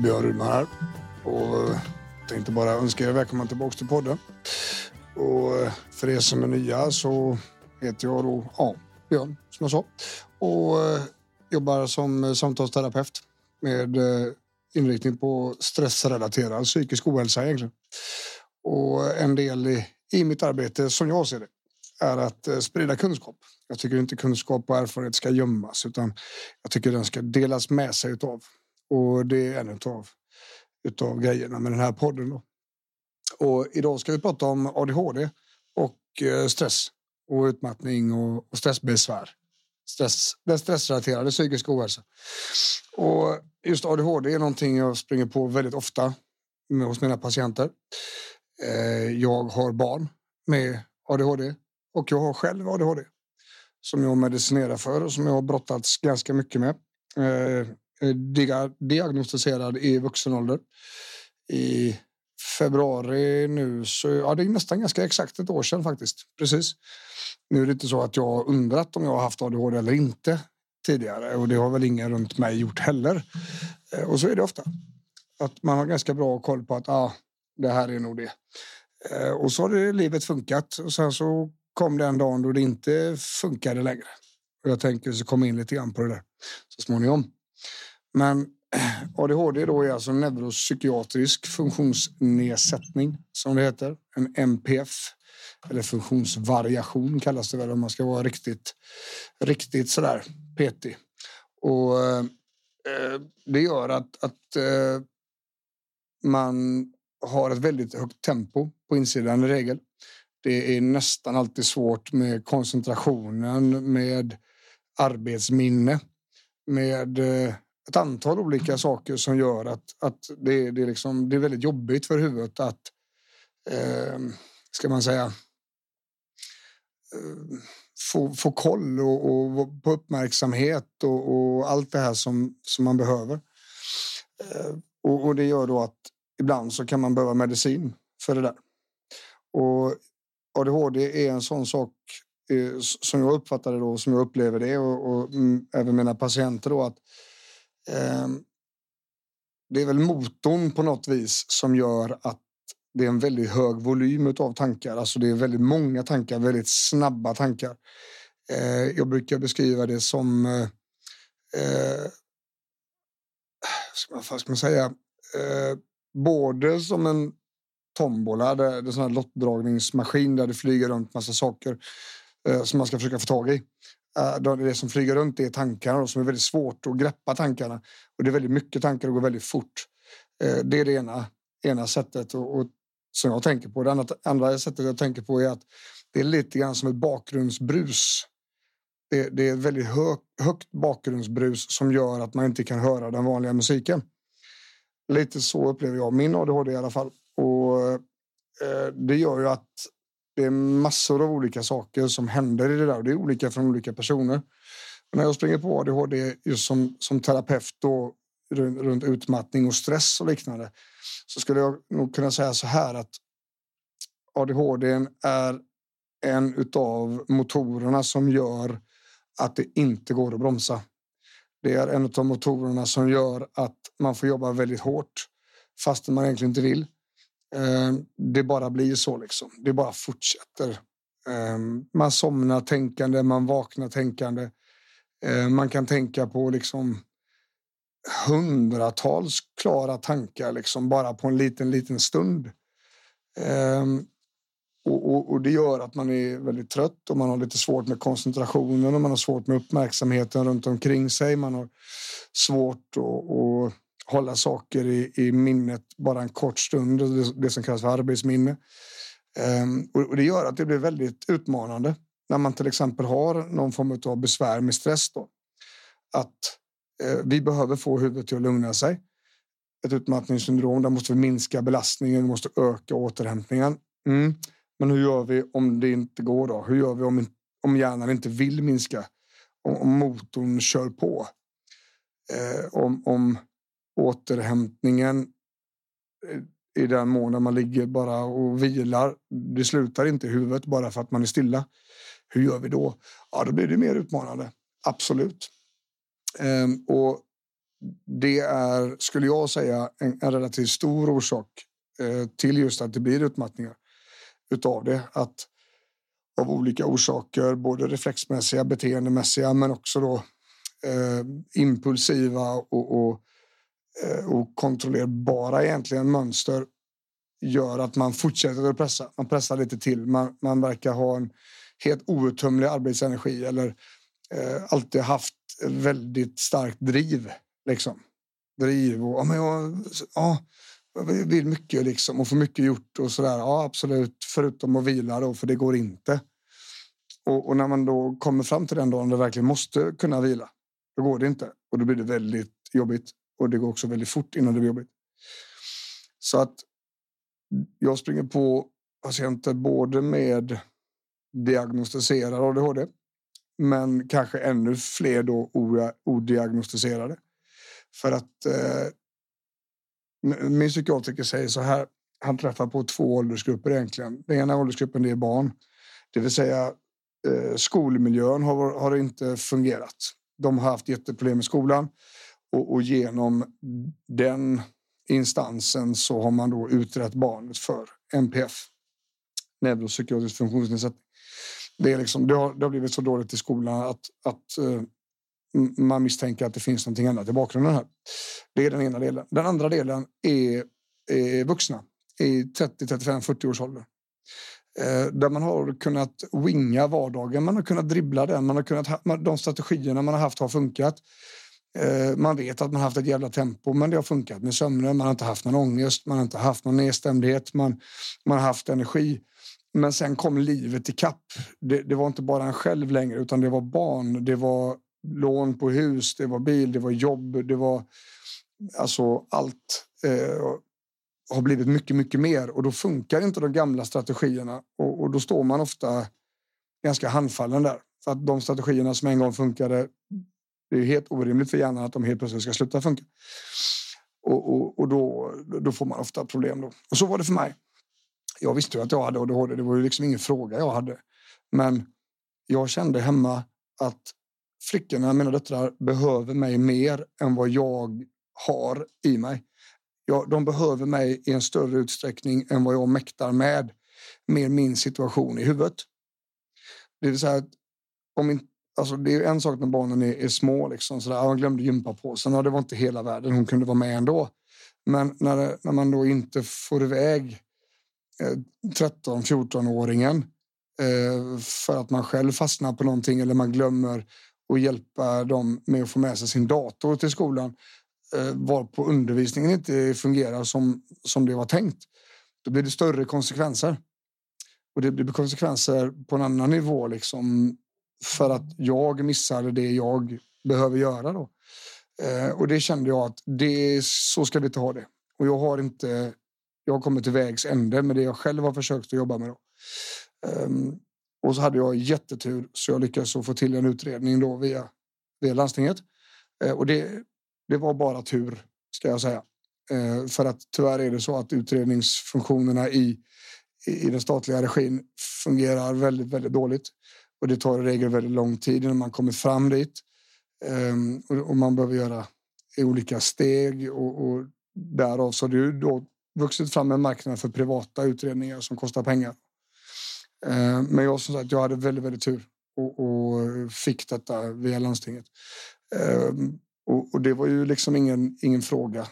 Och Björn Rudman här. Och eh, tänkte bara önska er välkomna tillbaka till podden. Och eh, för er som är nya så heter jag då, ja, Björn som jag sa. Och eh, jobbar som samtalsterapeut med inriktning på stressrelaterad psykisk ohälsa egentligen. Och en del i, i mitt arbete som jag ser det är att sprida kunskap. Jag tycker inte kunskap och erfarenhet ska gömmas utan jag tycker den ska delas med sig utav. Och det är en utav, utav grejerna med den här podden. Då. Och idag ska vi prata om ADHD och eh, stress och utmattning och, och stressbesvär. Stress, den stressrelaterade psykiska ohälsa. Och just ADHD är någonting jag springer på väldigt ofta med, hos mina patienter. Eh, jag har barn med ADHD och jag har själv ADHD som jag medicinerar för och som jag har brottats ganska mycket med. Eh, Eh, diagnostiserad i vuxen ålder. I februari nu så ja, det är nästan ganska exakt ett år sedan faktiskt. Precis. Nu är det inte så att jag har undrat om jag har haft ADHD eller inte tidigare och det har väl ingen runt mig gjort heller. Eh, och så är det ofta. Att man har ganska bra koll på att ah, det här är nog det. Eh, och så har det livet funkat och sen så kom den dagen då det inte funkade längre. Och jag tänker så komma in lite grann på det där så småningom. Men ADHD då är alltså neuropsykiatrisk funktionsnedsättning som det heter. En MPF eller funktionsvariation kallas det väl om man ska vara riktigt, riktigt sådär petig. Och eh, det gör att, att eh, man har ett väldigt högt tempo på insidan i regel. Det är nästan alltid svårt med koncentrationen, med arbetsminne, med eh, ett antal olika saker som gör att, att det, det, är liksom, det är väldigt jobbigt för huvudet att, eh, ska man säga, eh, få, få koll och, och på uppmärksamhet och, och, allt det här som, som man behöver. Eh, och, och, det gör då att ibland så kan man behöva medicin för det där. Och ADHD är en sån sak eh, som jag uppfattar det då, som jag upplever det och, och mm, även mina patienter då att eh, det är väl motorn på något vis som gör att det är en väldigt hög volym av tankar. Alltså det är väldigt många tankar, väldigt snabba tankar. Eh, jag brukar beskriva det som eh, eh vad ska man säga? Eh, både som en tombola, det är en sån här lottdragningsmaskin där det flyger runt massa saker eh, som man ska försöka få tag i. Eh, det som flyger runt är tankarna och som är väldigt svårt att greppa tankarna. Och det är väldigt mycket tankar och går väldigt fort. Eh, det är det ena, ena sättet och, och, som jag tänker på. Det andra, andra sättet jag tänker på är att det är lite grann som ett bakgrundsbrus. Det, det är ett väldigt hög, högt bakgrundsbrus som gör att man inte kan höra den vanliga musiken. Lite så upplever jag min ADHD i alla fall. Och eh, det gör ju att det är massor av olika saker som händer i det där och det är olika från olika personer. Och när jag springer på ADHD just som, som terapeut då, runt, runt utmattning och stress och liknande så skulle jag nog kunna säga så här att ADHD är en av motorerna som gör att det inte går att bromsa. Det är en av motorerna som gör att man får jobba väldigt hårt fast man egentligen inte vill. Ehm, det bara blir så liksom. Det bara fortsätter. Eh, man somnar tänkande, man vaknar tänkande. Eh, man kan tänka på liksom hundratals klara tankar liksom bara på en liten, liten stund. Ehm, och, och, och, det gör att man är väldigt trött och man har lite svårt med koncentrationen och man har svårt med uppmärksamheten runt omkring sig. Man har svårt att hålla saker i, i, minnet bara en kort stund, det, det som kallas för arbetsminne. Um, och, och, det gör att det blir väldigt utmanande när man till exempel har någon form av besvär med stress. Då. Att eh, vi behöver få huvudet till att lugna sig. Ett utmattningssyndrom, där måste vi minska belastningen, vi måste öka återhämtningen. Mm. Men hur gör vi om det inte går då? Hur gör vi om, om hjärnan inte vill minska? Om, om motorn kör på? Eh, om, om återhämtningen eh, i den mån man ligger bara och vilar. Det slutar inte i huvudet bara för att man är stilla. Hur gör vi då? Ja, då blir det mer utmanande. Absolut. Ehm, och det är, skulle jag säga, en, en relativt stor orsak eh, till just att det blir utmattningar utav det. Att av olika orsaker, både reflexmässiga, beteendemässiga, men också då eh, impulsiva och, och, Eh, och kontrollerbara egentligen mönster gör att man fortsätter att pressa. Man pressar lite till. Man, man verkar ha en helt outtömlig arbetsenergi eller eh, alltid haft väldigt starkt driv. Liksom. Driv och ja, men jag, ja, jag vill mycket liksom och få mycket gjort och sådär. Ja, absolut. Förutom att vila då, för det går inte. Och, och, när man då kommer fram till den dagen det verkligen måste kunna vila, då går det inte. Och då blir det väldigt jobbigt. Och det går också väldigt fort innan det blir jobbigt. Så att jag springer på patienter både med diagnostiserad ADHD men kanske ännu fler då odiagnostiserade. För att eh, min psykiatriker säger så här. Han träffar på två åldersgrupper egentligen. Den ena åldersgruppen det är barn, det vill säga eh, skolmiljön har, har inte fungerat. De har haft jätteproblem i skolan och, och genom den instansen så har man då utrett barnet för NPF, neuropsykiatrisk funktionsnedsättning. Det, är liksom, det, har, det har blivit så dåligt i skolan att, att uh, man misstänker att det finns någonting annat i bakgrunden här. Det är den ena delen. Den andra delen är, är vuxna i 30, 35, 40 års ålder. Eh, där man har kunnat winga vardagen, man har kunnat dribbla den, man har kunnat, de strategierna man har haft har funkat. Eh, man vet att man haft ett jävla tempo, men det har funkat med sömnen. Man har inte haft någon ångest, man har inte haft någon nedstämdhet, man, man har haft energi. Men sen kom livet i kapp. Det, det var inte bara en själv längre, utan det var barn, det var lån på hus, det var bil, det var jobb, det var alltså allt eh, har blivit mycket, mycket mer och då funkar inte de gamla strategierna och, och då står man ofta ganska handfallen där. För att de strategierna som en gång funkade, det är helt orimligt för hjärnan att de helt plötsligt ska sluta funka. Och, och, och då, då får man ofta problem. Då. Och så var det för mig. Jag visste ju att jag hade ADHD, det var ju liksom ingen fråga jag hade. Men jag kände hemma att flickorna, mina döttrar, behöver mig mer än vad jag har i mig. Ja, de behöver mig i en större utsträckning än vad jag mäktar med, med min situation i huvudet. Det vill säga att om alltså det är en sak när barnen är, är små, liksom, sådär, Hon glömde gympapåsen och det var inte hela världen, hon kunde vara med ändå. Men när, när man då inte får iväg eh, 13-14-åringen eh, för att man själv fastnar på någonting eller man glömmer att hjälpa dem med att få med sig sin dator till skolan eh, varpå undervisningen inte fungerar som, som det var tänkt. Då blir det större konsekvenser. Och det blir konsekvenser på en annan nivå liksom för att jag missade det jag behöver göra då. Eh, och det kände jag att det, så ska vi inte ha det. Och jag har inte, jag har kommit till vägs ände med det jag själv har försökt att jobba med då. Eh, och så hade jag jättetur så jag lyckades få till en utredning då via, via landstinget. Eh, och det, det var bara tur, ska jag säga. Eh, för att tyvärr är det så att utredningsfunktionerna i, i den statliga regin fungerar väldigt, väldigt dåligt. Och det tar i regel väldigt lång tid innan man kommer fram dit. Um, och, man behöver göra olika steg och, och därav så har det då vuxit fram en marknad för privata utredningar som kostar pengar. Um, men jag som sagt, jag hade väldigt, väldigt tur och, och fick detta via landstinget. Um, och, och, det var ju liksom ingen, ingen fråga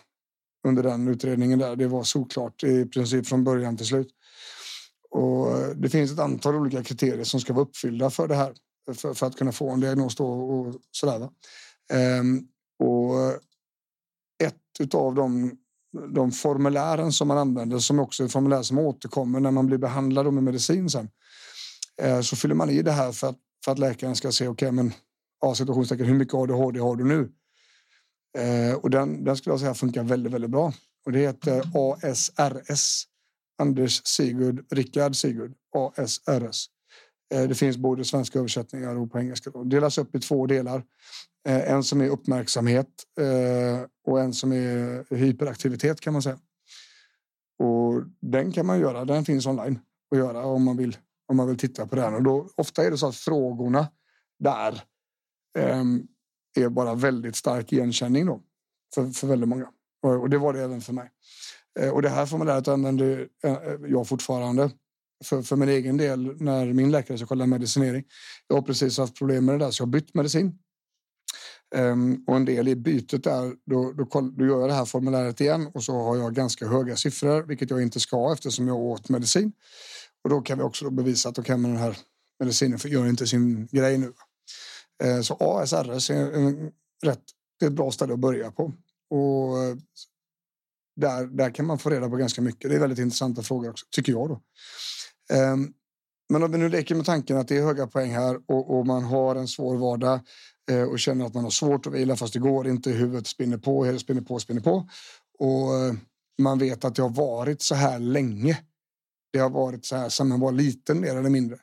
under den utredningen där. Det var såklart i princip från början till slut. Och eh, det finns ett antal olika kriterier som ska vara uppfyllda för det här för, för att kunna få en diagnos då och sådär. Ehm, och ett av de, de formulären som man använder som också är formulär som återkommer när man blir behandlad med medicin sen. Ehm, så fyller man i det här för att, för att läkaren ska se okej, okay, men ja, situationstecken, hur mycket ADHD har du nu? Ehm, och den, den skulle jag säga funkar väldigt, väldigt bra. Och det heter ASRS. Anders Sigurd, Rickard Sigurd, ASRS. Eh, det finns både svenska översättningar och på engelska. Det delas upp i två delar. Eh, en som är uppmärksamhet eh, och en som är hyperaktivitet kan man säga. Och den kan man göra. Den finns online att göra om man vill om man vill titta på den. Och då, ofta är det så att frågorna där ehm, är bara väldigt stark igenkänning då, för, för väldigt många. Och det var det även för mig. Eh, och det här formuläret använder eh, eh, jag fortfarande för, för min egen del när min läkare ska kolla medicinering. Jag har precis haft problem med det där så jag har bytt medicin. Um, och en del i bytet där, då, då, då, gör jag det här formuläret igen och så har jag ganska höga siffror, vilket jag inte ska eftersom jag åt medicin. Och då kan vi också bevisa att okay, den här medicinen gör inte sin grej nu. Uh, så ASRS är en, rätt, det är ett bra ställe att börja på. Och där, där kan man få reda på ganska mycket. Det är väldigt intressanta frågor också, tycker jag. Då. Um, men om vi nu leker med tanken att det är höga poäng här och, och man har en svår vardag eh, och känner att man har svårt att vila fast det går inte. Huvudet spinner på, huvudet spinner på, spinner på. Och eh, man vet att det har varit så här länge. Det har varit så här sedan man var liten mer eller mindre.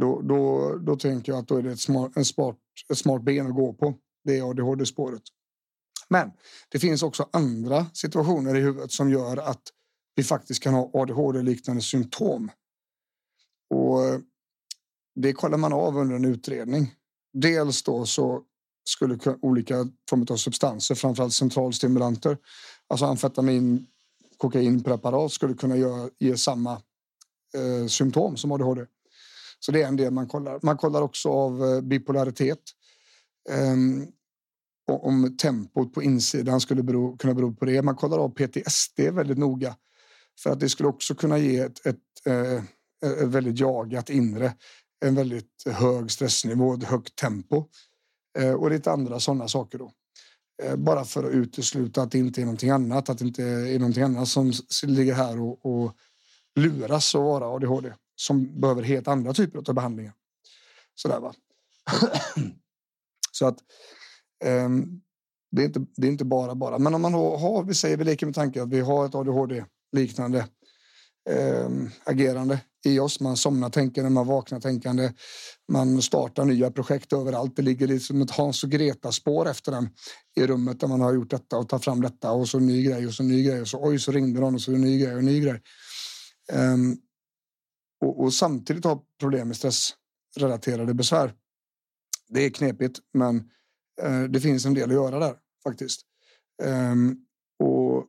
Då, då, då tänker jag att då är det ett smart, en smart, ett smart ben att gå på. Det är ADHD-spåret. Men det finns också andra situationer i huvudet som gör att vi faktiskt kan ha ADHD-liknande symptom. Och eh, det kollar man av under en utredning. Dels då så skulle olika former av substanser, framförallt centralstimulanter, alltså amfetamin, kokainpreparat skulle kunna ge, ge samma eh, symptom som ADHD. Så det är en del man kollar. Man kollar också av eh, bipolaritet. Um, om tempot på insidan skulle bero, kunna bero på det. Man kollar av PTSD väldigt noga. För att det skulle också kunna ge ett, ett, eh, ett väldigt jagat inre. En väldigt hög stressnivå, ett högt tempo. Eh, och lite andra sådana saker då. Eh, bara för att utesluta att det inte är någonting annat. Att det inte är någonting annat som ligger här och, och luras att vara ADHD. Som behöver helt andra typer av behandlingar. Sådär va. Så att Ehm, det är, inte, det är inte bara bara. Men om man har, vi säger vi leker med tanken att vi har ett ADHD liknande eh, agerande i oss. Man somnar tänkande, man vaknar tänkande. Man startar nya projekt överallt. Det ligger liksom ett Hans och Greta spår efter den i rummet där man har gjort detta och tar fram detta och så en ny grej och så en ny grej och så oj så ringde någon och så en ny grej och en ny grej. Um, och, och, samtidigt ha problem med stressrelaterade besvär. Det är knepigt, men Eh, det finns en del att göra där faktiskt. Ehm, och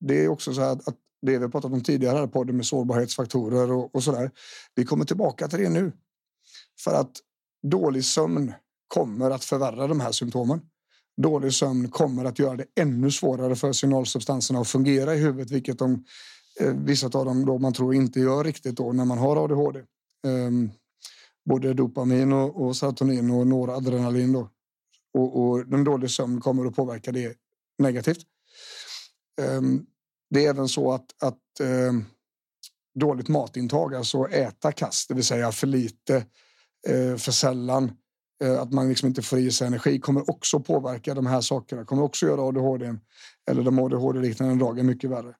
det är också så att, att det vi pratat om tidigare här podden med sårbarhetsfaktorer och, och så där. Vi kommer tillbaka till det nu. För att dålig sömn kommer att förvärra de här symptomen. Dålig sömn kommer att göra det ännu svårare för signalsubstanserna att fungera i huvudet, vilket de, eh, vissa av dem då man tror inte gör riktigt då när man har ADHD. Um, både dopamin och, och serotonin och noradrenalin då. Och, och den dåliga sömn kommer att påverka det negativt. Um, det är även så att, att um, dåligt matintag, alltså äta kast, det vill säga för lite, uh, för sällan, uh, att man liksom inte får i sig energi kommer också påverka de här sakerna. Kommer också göra ADHD eller de ADHD-liknande dagen mycket värre.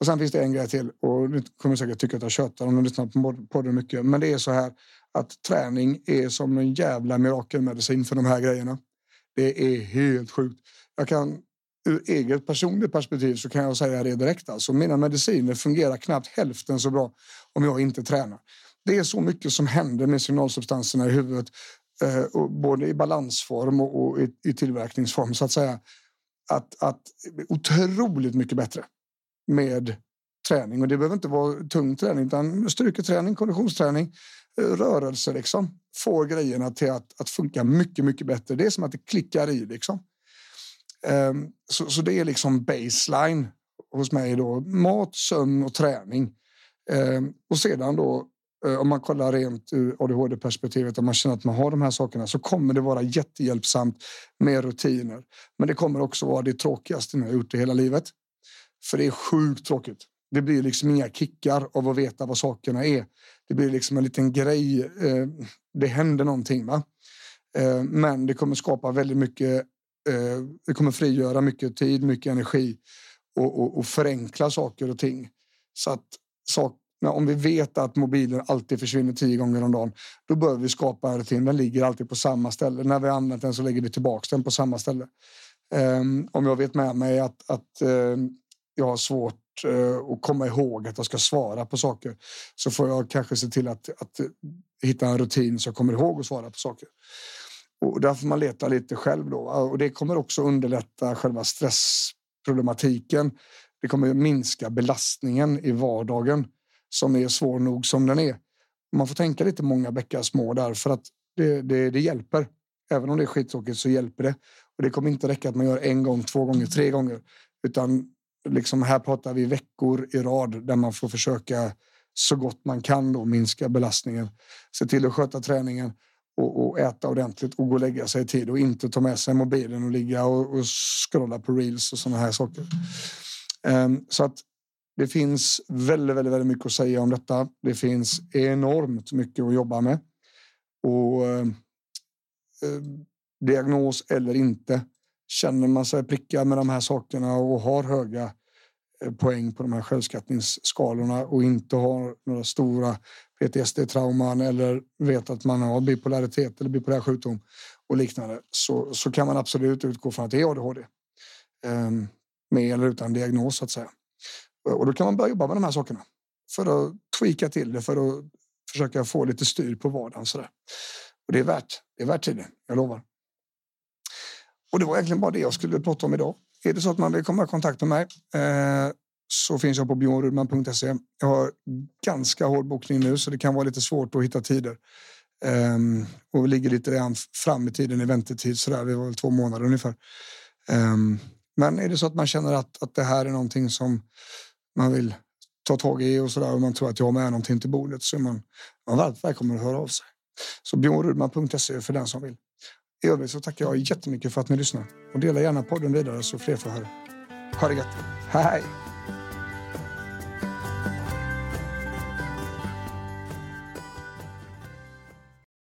Och sen finns det en grej till och nu kommer säkert tycka att jag tjötar om du lyssnar på podden mycket. Men det är så här att träning är som en jävla mirakelmedicin för de här grejerna. Det är helt sjukt. Jag kan ur eget personligt perspektiv så kan jag säga det direkt. Alltså, mina mediciner fungerar knappt hälften så bra om jag inte tränar. Det är så mycket som händer med signalsubstanserna i huvudet, eh, både i balansform och, och i, i, tillverkningsform så att säga. Att, att otroligt mycket bättre med träning och det behöver inte vara tung träning utan styrketräning, konditionsträning, rörelse liksom får grejerna till att, att funka mycket, mycket bättre. Det är som att det klickar i liksom. Um, så, så det är liksom baseline hos mig då. Mat, sömn och träning. Um, och sedan då um, om man kollar rent ur ADHD-perspektivet, om man känner att man har de här sakerna så kommer det vara jättehjälpsamt med rutiner. Men det kommer också vara det tråkigaste jag gjort i hela livet. För det är sjukt tråkigt. Det blir liksom inga kickar av att veta vad sakerna är. Det blir liksom en liten grej. Eh, det händer någonting. Va? Eh, men det kommer skapa väldigt mycket. Eh, det kommer frigöra mycket tid, mycket energi och, och, och förenkla saker och ting. Så att sak, om vi vet att mobilen alltid försvinner tio gånger om dagen, då behöver vi skapa en rutin. Den ligger alltid på samma ställe. När vi använt den så lägger vi tillbaka den på samma ställe. Um, om jag vet med mig att, att ehm, jag har svårt eh, att komma ihåg att jag ska svara på saker så får jag kanske se till att, att hitta en rutin så jag kommer ihåg att svara på saker. Och där får man leta lite själv då. Och det kommer också underlätta själva stressproblematiken. Det kommer minska belastningen i vardagen som är svår nog som den är. Man får tänka lite många bäckar små där för att det, det, det hjälper. Även om det är skittråkigt så hjälper det. Och det kommer inte räcka att man gör en gång, två gånger, tre gånger. Utan liksom här pratar vi veckor i rad där man får försöka så gott man kan då minska belastningen. Se till att sköta träningen och, och äta ordentligt och gå och lägga sig i tid och inte ta med sig mobilen och ligga och, och scrolla på reels och sådana här saker. Um, så att det finns väldigt, väldigt, väldigt mycket att säga om detta. Det finns enormt mycket att jobba med. Och eh, diagnos eller inte. Känner man sig prickad med de här sakerna och har höga eh, poäng på de här självskattningsskalorna och inte har några stora PTSD-trauman eller vet att man har bipolaritet eller bipolär sjukdom och liknande så, så kan man absolut utgå från att det är ADHD. Ehm, med eller utan diagnos så att säga. Och då kan man börja jobba med de här sakerna för att tweaka till det, för att försöka få lite styr på vardagen. Så där. Och det är värt, det är värt tiden, jag lovar. Och det var egentligen bara det jag skulle prata om idag. Är det så att man vill komma i kontakt med mig eh, så finns jag på bjornrudman.se. Jag har ganska hård bokning nu så det kan vara lite svårt att hitta tider. Um, och vi ligger lite redan fram i tiden i väntetid, så där. vi var väl två månader ungefär. Um, men är det så att man känner att, att det här är någonting som man vill ta tag i och så där och man tror att jag har med någonting till bordet så är man, man varmt välkommen att höra av sig. Så bjornrudman.se för den som vill. I övrigt så tackar jag jättemycket för att ni lyssnar och dela gärna podden vidare så fler får höra. Ha det gött. Hej!